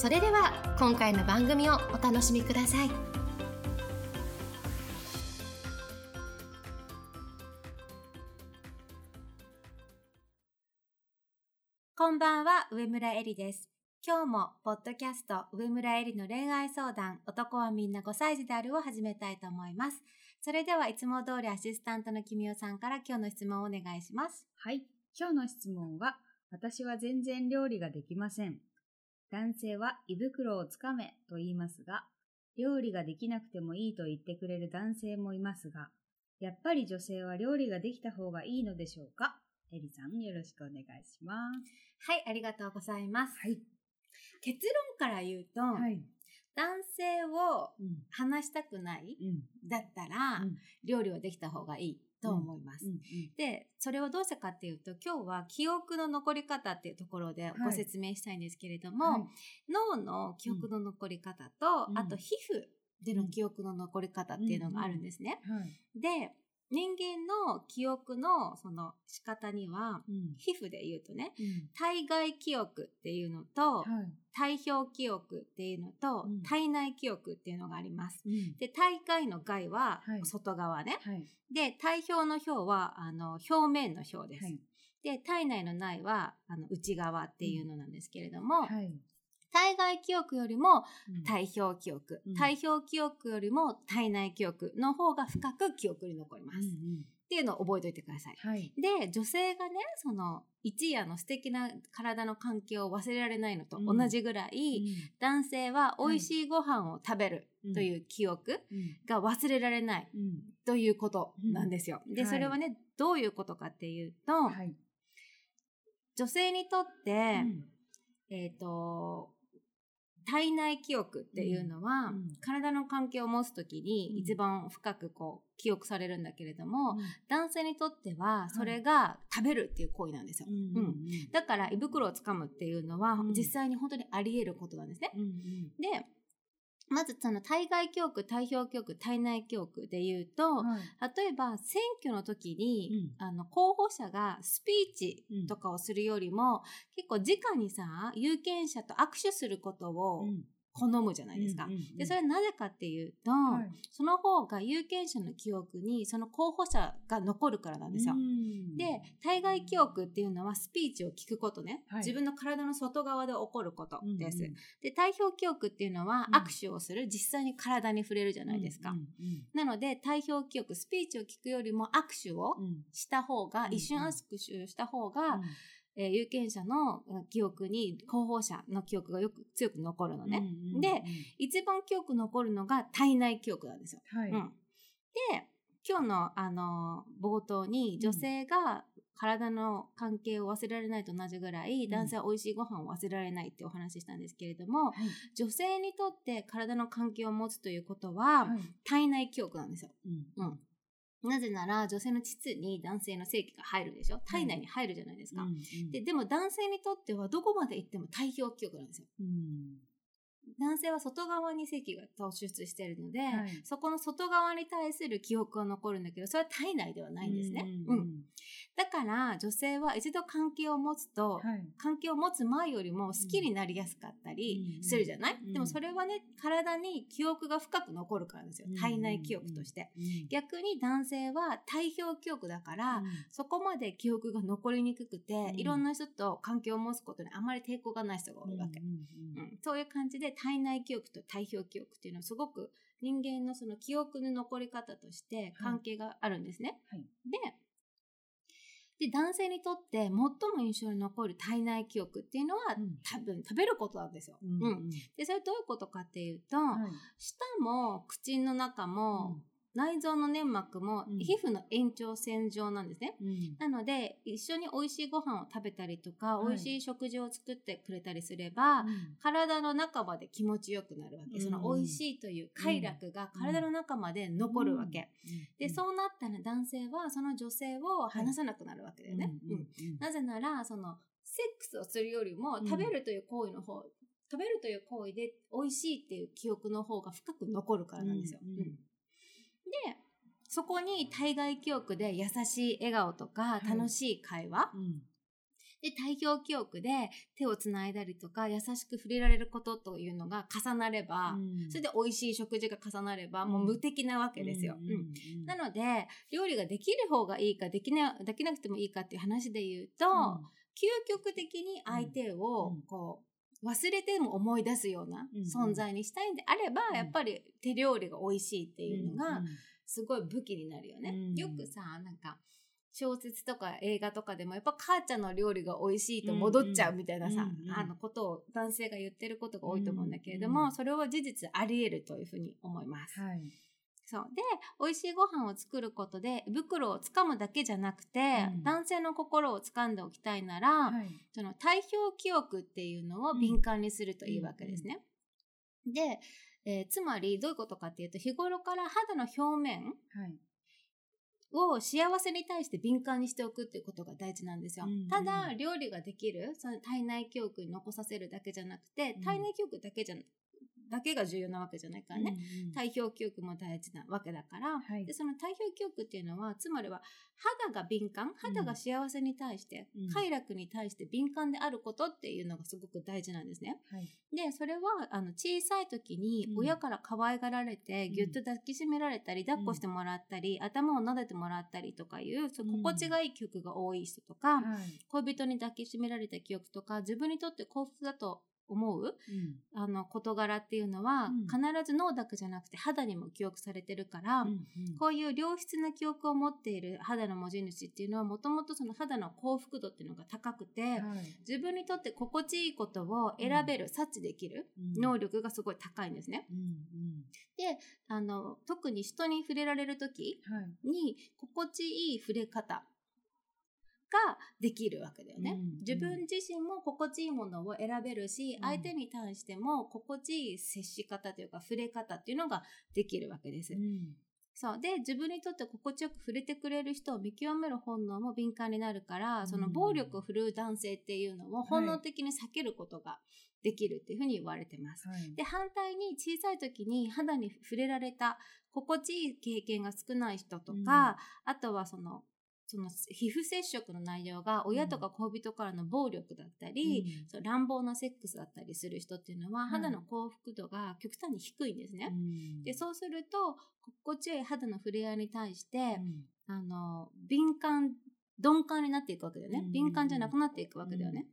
それでは今回の番組をお楽しみくださいこんばんは上村えりです今日もポッドキャスト上村えりの恋愛相談男はみんな5歳児であるを始めたいと思いますそれではいつも通りアシスタントの君代さんから今日の質問をお願いしますはい。今日の質問は、私は全然料理ができません。男性は胃袋をつかめと言いますが、料理ができなくてもいいと言ってくれる男性もいますが、やっぱり女性は料理ができた方がいいのでしょうか？エリさん、よろしくお願いします。はいありがとうございます、はい。結論から言うと、はい。男性をうん。話したくないうん。だったら、うん料理はできた方がいいと思います。うん。で、それはどうしてかっていうと、今日は記憶の残り方っていうところでご説明したいんですけれども、はい脳の記憶の残り方と、うんあと皮膚での記憶の残り方っていうのがあるんですね。はい。で、人間の記憶のその仕方には、うん。皮膚で言うとね、うん。体外記憶っていうのと、はい。体表記憶っていうのと、うん体内記憶っていうのがあります。うん。で、体外の外ははい外側ね。はい。で、体表の表は、あの、表面の表です。はい。で、体内の内は、あの、内側っていうのなんですけれども、はい。体外記憶よりもうん体表記憶、うん体表記憶よりも体内記憶の方が深く記憶に残ります。うんっうんていうのを覚えておいてください。はい。で、女性がね、その、一夜の素敵な体の関係を忘れられないのとうん同じぐらい、男性は美味しいご飯を食べるという記憶うん。が忘れられないうん。ということなんですよ。で、はいそれはね、どういうことかっていうと、はい。女性にとって、うんえっ、と、体内記憶っていうのは、うん体の関係を持つときにうん。一番深くこう記憶されるんだけれども、うん。男性にとってはそれが食べるっていう行為なんですよ。うんうんだから胃袋をつかむっていうのは、うん。実際に本当にあり得ることなんですね。で、まずその体外記憶、体表記憶、体内記憶で言うと、はい。例えば選挙の時に、うあの候補者がスピーチとかをするよりも、結構直にさ有権者と握手することをうん好むじゃないですか。うんうんうん。でそれはなぜかっていうと、はい。その方が有権者の記憶にその候補者が残るからなんですよ。うん。で体外記憶っていうのはスピーチを聞くことね、はい。自分の体の外側で起こることです。うんうん。で体表記憶っていうのはうん。握手をする、実際に体に触れるじゃないですか。うんうんなので体表記憶スピーチを聞くよりも握手をうん。した方が、うん一瞬握手をした方が、うんえー有権者のうん記憶に候補者の記憶がよく強く残るのね、うんうんで一番記憶残るのが体内記憶なんですよ、はい。うん、で今日の、あのー冒頭に女性が体の関係を忘れられないと同じぐらい、ん。男性は美味しいご飯を忘れられないってお話ししたんですけれども、はい。女性にとって体の関係を持つということは、はい。体内記憶なんですよ。うん。うん。なぜなら、女性の膣に男性の性器が入るでしょ？体内に入るじゃないですか。うんうんで、でも男性にとってはどこまで行っても体表記憶なんですよ。うん男性は外側に性器が突出しているので、はい。そこの外側に対する記憶が残るんだけど、それは体内ではないんですね。ううんん。だから、女性は一度関係を持つと、はい。関係を持つ前よりも好きになりやすかったりするじゃない、うん。でもそれはね、体に記憶が深く残るからですよ。うん。体内記憶として。うん逆に男性は体表記憶だから、うん。そこまで記憶が残りにくくて、うん。いろんな人と関係を持つことにあまり抵抗がない人が多いわけ。うん。そういう感じで体内記憶と体表記憶っていうのはすごく人間のその記憶の残り方として関係があるんですね。はい。でで男性にとって最も印象に残る体内記憶っていうのは、うん。多分食べることなんですよ。うんうんでそれどういうことかっていうと、はい。舌も口の中も、内臓の粘膜もうん。皮膚の延長線上なんですね。うん。なので一緒に美味しいご飯を食べたりとか、はい。美味しい食事を作ってくれたりすれば、うん。体の中まで気持ちよくなるわけ、うん。その美味しいという快楽が体の中まで残るわけ、でそうなったら男性はその女性を離さなくなるわけだよね、うんうんなぜならそのセックスをするよりもうん。食べるという行為の方、食べるという行為で美味しいっていう記憶の方が深く残るからなんですよ、うんでそこに対外記憶で優しい笑顔とかい。楽しい会話、うん。で対表記憶で手をつないだりとか優しく触れられることというのが重なれば、うん。それで美味しい食事が重なればもう無敵なわけですよ。うんうんうんなので料理ができる方がいいかできなできなくてもいいかっていう話で言うと、究極的に相手をうん。こう忘れても思い出すようなうん存在にしたいんであれば、うん。やっぱり手料理が美味しいっていうのがうんすごい武器になるよね。うん。よくさなんか小説とか映画とかでもやっぱ母ちゃんの料理が美味しいと戻っちゃうみたいなさ、あのことを男性が言ってることが多いと思うんだけれども、うん。それは事実あり得るというふうに思います。はいそう。で美味しいご飯を作ることで胃袋をつかむだけじゃなくて、うん。男性の心をつかんでおきたいなら、はい。その体表記憶っていうのを敏感にするといいわけですね。で、えーつまりどういうことかっていうと日頃から肌の表面はい。を幸せに対して敏感にしておくっていうことが大事なんですよ。うんうん。ただ料理ができるその体内記憶に残させるだけじゃなくてうん。体内記憶だけじゃだけが重要なわけじゃないからね。うんうん。体表記憶も大事なわけだから、はい。でその体表記憶っていうのはつまりは肌が敏感肌が幸せに対して、うん。快楽に対して敏感であることっていうのがすごく大事なんですね。はい。でそれはあの小さい時にうん。親から可愛がられて、うん。ぎゅっと抱きしめられたり抱っこしてもらったり、頭を撫でてもらったりとかいうそう心地がいい記憶が多い人とか、はい。恋人に抱きしめられた記憶とか自分にとって幸福だと思ううん。あの事柄っていうのは、うん。必ず脳だけじゃなくて肌にも記憶されてるから、うんうん。こういう良質な記憶を持っている肌の持ち主っていうのはもともとその肌の幸福度っていうのが高くて、はい。自分にとって心地いいことを選べる、察知できるうん。能力がすごい高いんですね。うんうん。あの特に人に触れられる時はい。に心地いい触れ方ができるわけだよね、うん自分自身も心地いいものを選べるし、うん。相手に対しても心地いい接し方というか触れ方っていうのができるわけです。うん。そう。で自分にとって心地よく触れてくれる人を見極める本能も敏感になるから、うん。その暴力を振るう男性っていうのを本能的に避けることができるっていうふうに言われてます。はい。で反対に小さい時に肌に触れられた心地いい経験が少ない人とか、あとはそのその皮膚接触の内容が親とか恋人からの暴力だったり、うん。そう乱暴なセックスだったりする人っていうのは、はい。肌の幸福度が極端に低いんですね。うん。でそうすると心地よい肌の触れ合いに対して、うん。あの敏感鈍感になっていくわけだよね、うん。敏感じゃなくなっていくわけだよね。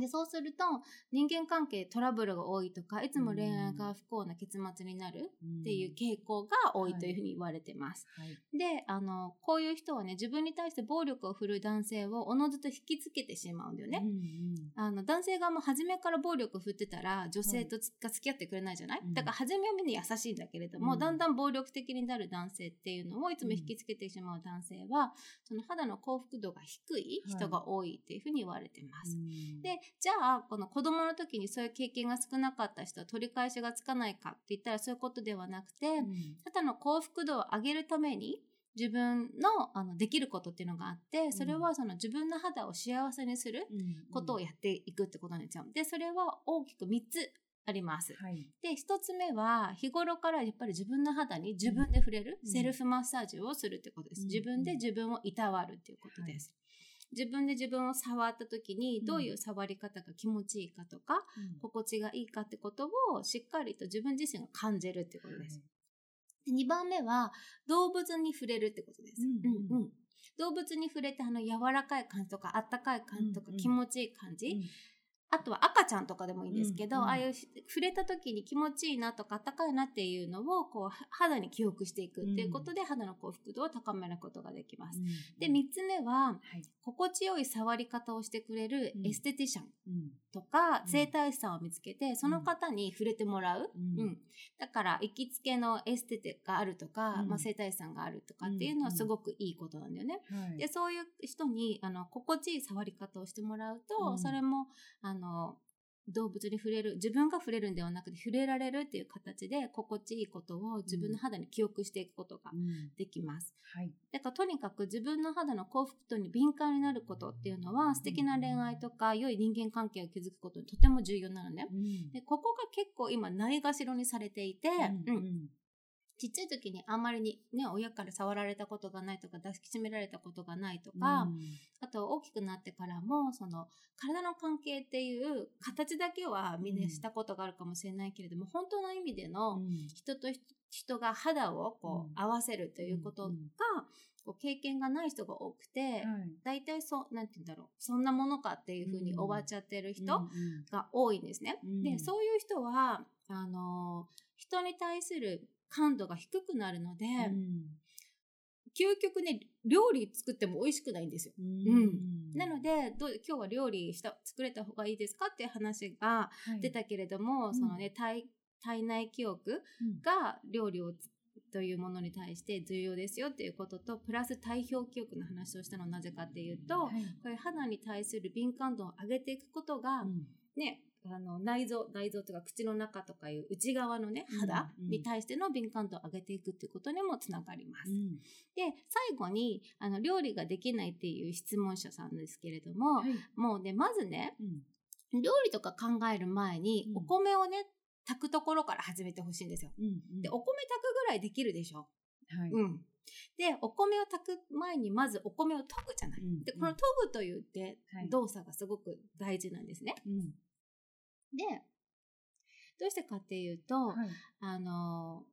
でそうすると人間関係トラブルが多いとかいつも恋愛が不幸な結末になるっていう傾向が多いというふうに言われてます。はい。であのこういう人はね自分に対して暴力を振るう男性をおのずと引きつけてしまうんだよね。うんうん。あの男性がもう初めから暴力を振ってたら女性とつ、が付き合ってくれないじゃない、うん。だから初めはみんな優しいんだけれども、うん。だんだん暴力的になる男性っていうのをいつも引きつけてしまう男性は、その肌の幸福度が低い人が多いっていうふうに言われてます。うん。でじゃあこの子供の時にそういう経験が少なかった人は取り返しがつかないかって言ったらそういうことではなくて、うん肌の幸福度を上げるために自分のあのできることっていうのがあってそれはその自分の肌を幸せにするうんことをやっていくってことなんですよ。でそれは大きく3つあります。はいで1つ目は日頃からやっぱり自分の肌に自分で触れる、うんセルフマッサージをするってことです。うん自分で自分をいたわるっていうことです。自分で自分を触った時にどういう触り方が気持ちいいかとか、うん。心地がいいかってことをしっかりと自分自身が感じるってことです。で2番目は動物に触れるってことです。うん。うん。動物に触れてあの柔らかい感じとかあったかい感じとかうんうん。気持ちいい感じ、うんあとは赤ちゃんとかでもいいんですけど、うんうん。ああいうし触れた時に気持ちいいなとかあったかいなっていうのをこうは肌に記憶していくっていうことで、肌の幸福度を高めることができます。で3つ目ははい。心地よい触り方をしてくれるうん。エステティシャン。うんとかうん。整体師さんを見つけて、その方に触れてもらう、うん。うん。だから行きつけのエステテがあるとか、うん。まあ、整体師さんがあるとかっていうのはすごくいいことなんだよね。はい。でそういう人にあの心地いい触り方をしてもらうと、うん。それもあの動物に触れる自分が触れるんではなくて触れられるっていう形で心地いいことを自分の肌に記憶していくことがうんできます。はい。だからとにかく自分の肌の幸福度に敏感になることっていうのは素敵な恋愛とか良い人間関係を築くことにとても重要なのね。うんでここが結構今ないがしろにされていて、うんうんちっちゃい時にあんまりにね親から触られたことがないとか抱きしめられたことがないとか、あと大きくなってからもその体の関係っていう形だけはみんなしたことがあるかもしれないけれども、本当の意味での人と人人が肌をこう、うん。合わせるということが、うんこう経験がない人が多くて、はい。大体そうなんて言うんだろう。そんなものかっていうふうに終わっちゃってる人うんが多いんですね。うん。でそういう人はあの人に対する感度が低くなるので、うん。究極ね料理作っても美味しくないんですよ。うん。なのでどう今日は料理した作れた方がいいですかっていう話がはい。出たけれども、うん。そのね体体内記憶うん。が料理をつというものに対して重要ですよっていうこととプラス体表記憶の話をしたのはなぜかっていうと、はい。これ肌に対する敏感度を上げていくことが、うん。ねあの内臓内臓とか口の中とかいう内側のねうん肌うん。に対しての敏感度を上げていくっていうことにもつながります。うん。で最後にあの料理ができないっていう質問者さんですけれども、はい。もうねまずねうん。料理とか考える前にうん。お米をね炊くところから始めてほしいんですよ。うんでお米炊くぐらいできるでしょ？はい。うん、でお米を炊く前にまずお米を研ぐじゃない。うんでこの研ぐというではい。動作がすごく大事なんですね。うんでどうしてかっていうと、はい。あの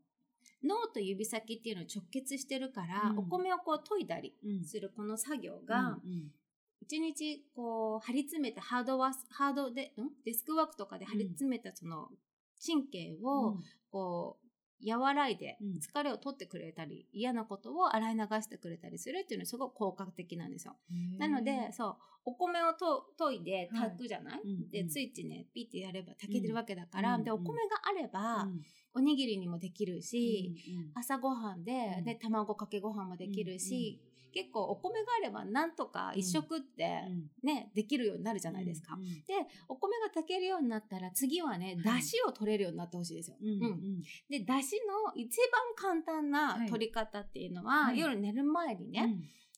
脳と指先っていうのを直結してるから、うん。お米をこう研いだりうん。するこの作業が、うん一日こう張り詰めたハードワハードでん？デスクワークとかで張り詰めたその神経をこう和らいでうん。疲れを取ってくれたり嫌なことを洗い流してくれたりするっていうのはすごく効果的なんですよ。うんなのでそうお米をと研いで炊くじゃない、うんうん。でスイッチねピッてやれば炊けてるわけだから、うんでお米があれば、うん。おにぎりにもできるし、うん朝ごはんで、うん。ね、卵かけご飯もできるし、結構お米があればなんとか一食ってうん。ね、できるようになるじゃないですか。うんでお米が炊けるようになったら次はねはい。出汁を取れるようになってほしいですよ。うんうんで出汁の一番簡単なはい。取り方っていうのは、はい。夜寝る前にね、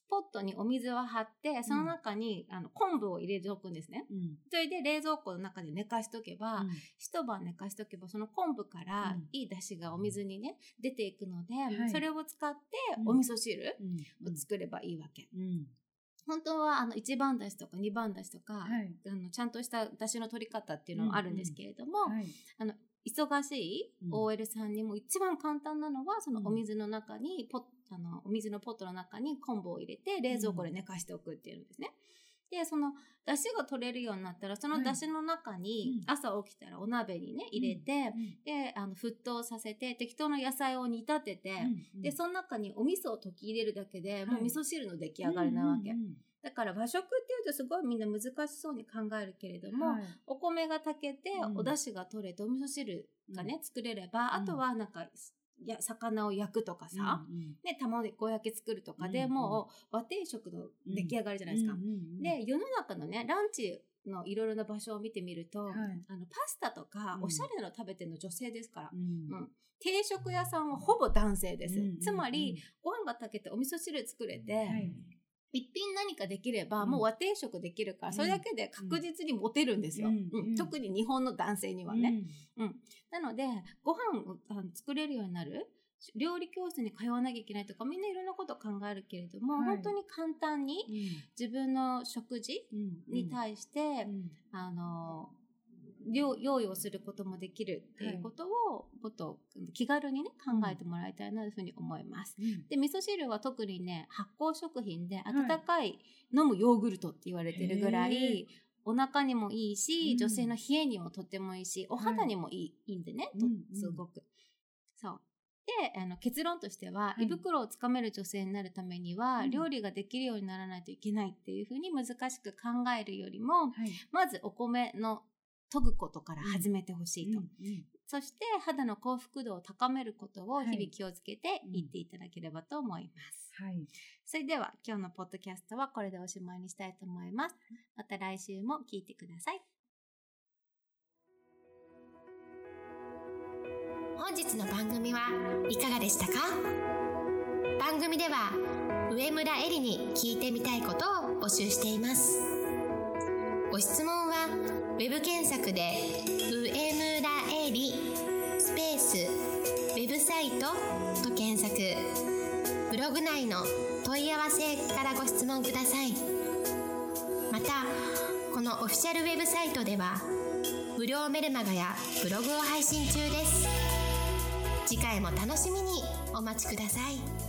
ポットにお水を張ってその中に、あの昆布を入れておくんですね。うん。それで冷蔵庫の中で寝かしとけば、うん。一晩寝かしとけばその昆布からうん。いい出汁がお水にね出ていくので、はい。それを使ってうん。お味噌汁うん。を作ればいいわけ。うん。本当はあの1番だしとか2番だしとか、はい。あのちゃんとした出汁の取り方っていうのはあるんですけれども、はい。忙しいうん。OL さんにも一番簡単なのはそのうん。お水の中にポッあのお水のポットの中に昆布を入れて冷蔵庫で寝かしておくっていうんですね。でその出汁が取れるようになったらその出汁の中にうん。朝起きたらお鍋にね入れて、であの沸騰させて適当な野菜を煮立てて、でその中にお味噌を溶き入れるだけで、もう味噌汁の出来上がりなわけ、だから和食っていうとすごいみんな難しそうに考えるけれども、お米が炊けて、うん。お出汁が取れてお味噌汁がね、作れれば、うんあとはなんかや魚を焼くとかさ、ね、卵焼き作るとかで、うんもう和定食の出来上がりじゃないですか。で世の中のねランチのいろいろな場所を見てみると、はい。あのパスタとかうん。おしゃれなの食べてるの女性ですから、うん。うん。定食屋さんはほぼ男性です、うんつまり、ご飯が炊けてお味噌汁作れて、はい一品何かできれば、うん。もう和定食できるから、うん。それだけで確実にモテるんですよ、うん。うん。うん。特に日本の男性にはね、なのでご飯を作れるようになる？料理教室に通わなきゃいけないとかみんないろんなこと考えるけれども、はい。本当に簡単に自分の食事に対して、あの用用意をすることもできるっていうことを、もっと気軽にね考えてもらいたいなというふうに思います。で味噌汁は特にね発酵食品で温かい飲むヨーグルトって言われてるぐらい、お腹にもいいし、うん。女性の冷えにもとってもいいしお肌にもいい,、い、いんでねすごく。そう。であの結論としては、はい。胃袋をつかめる女性になるためには、うん。料理ができるようにならないといけないっていうふうに難しく考えるよりもはい。まずお米の研ぐことから始めてほしいと、うんうん。そして肌の幸福度を高めることを日々はい気をつけていっていただければと思います、はい。それでは今日のポッドキャストはこれでおしまいにしたいと思います。また来週も聞いてください。本日の番組はいかがでしたか？番組では上村えりに聞いてみたいことを募集しています。ご質問はウェブ検索で「上村えり」スペースウェブサイトと検索。ブログ内の問い合わせからご質問ください。またこのオフィシャルウェブサイトでは無料メルマガやブログを配信中です。次回も楽しみにお待ちください。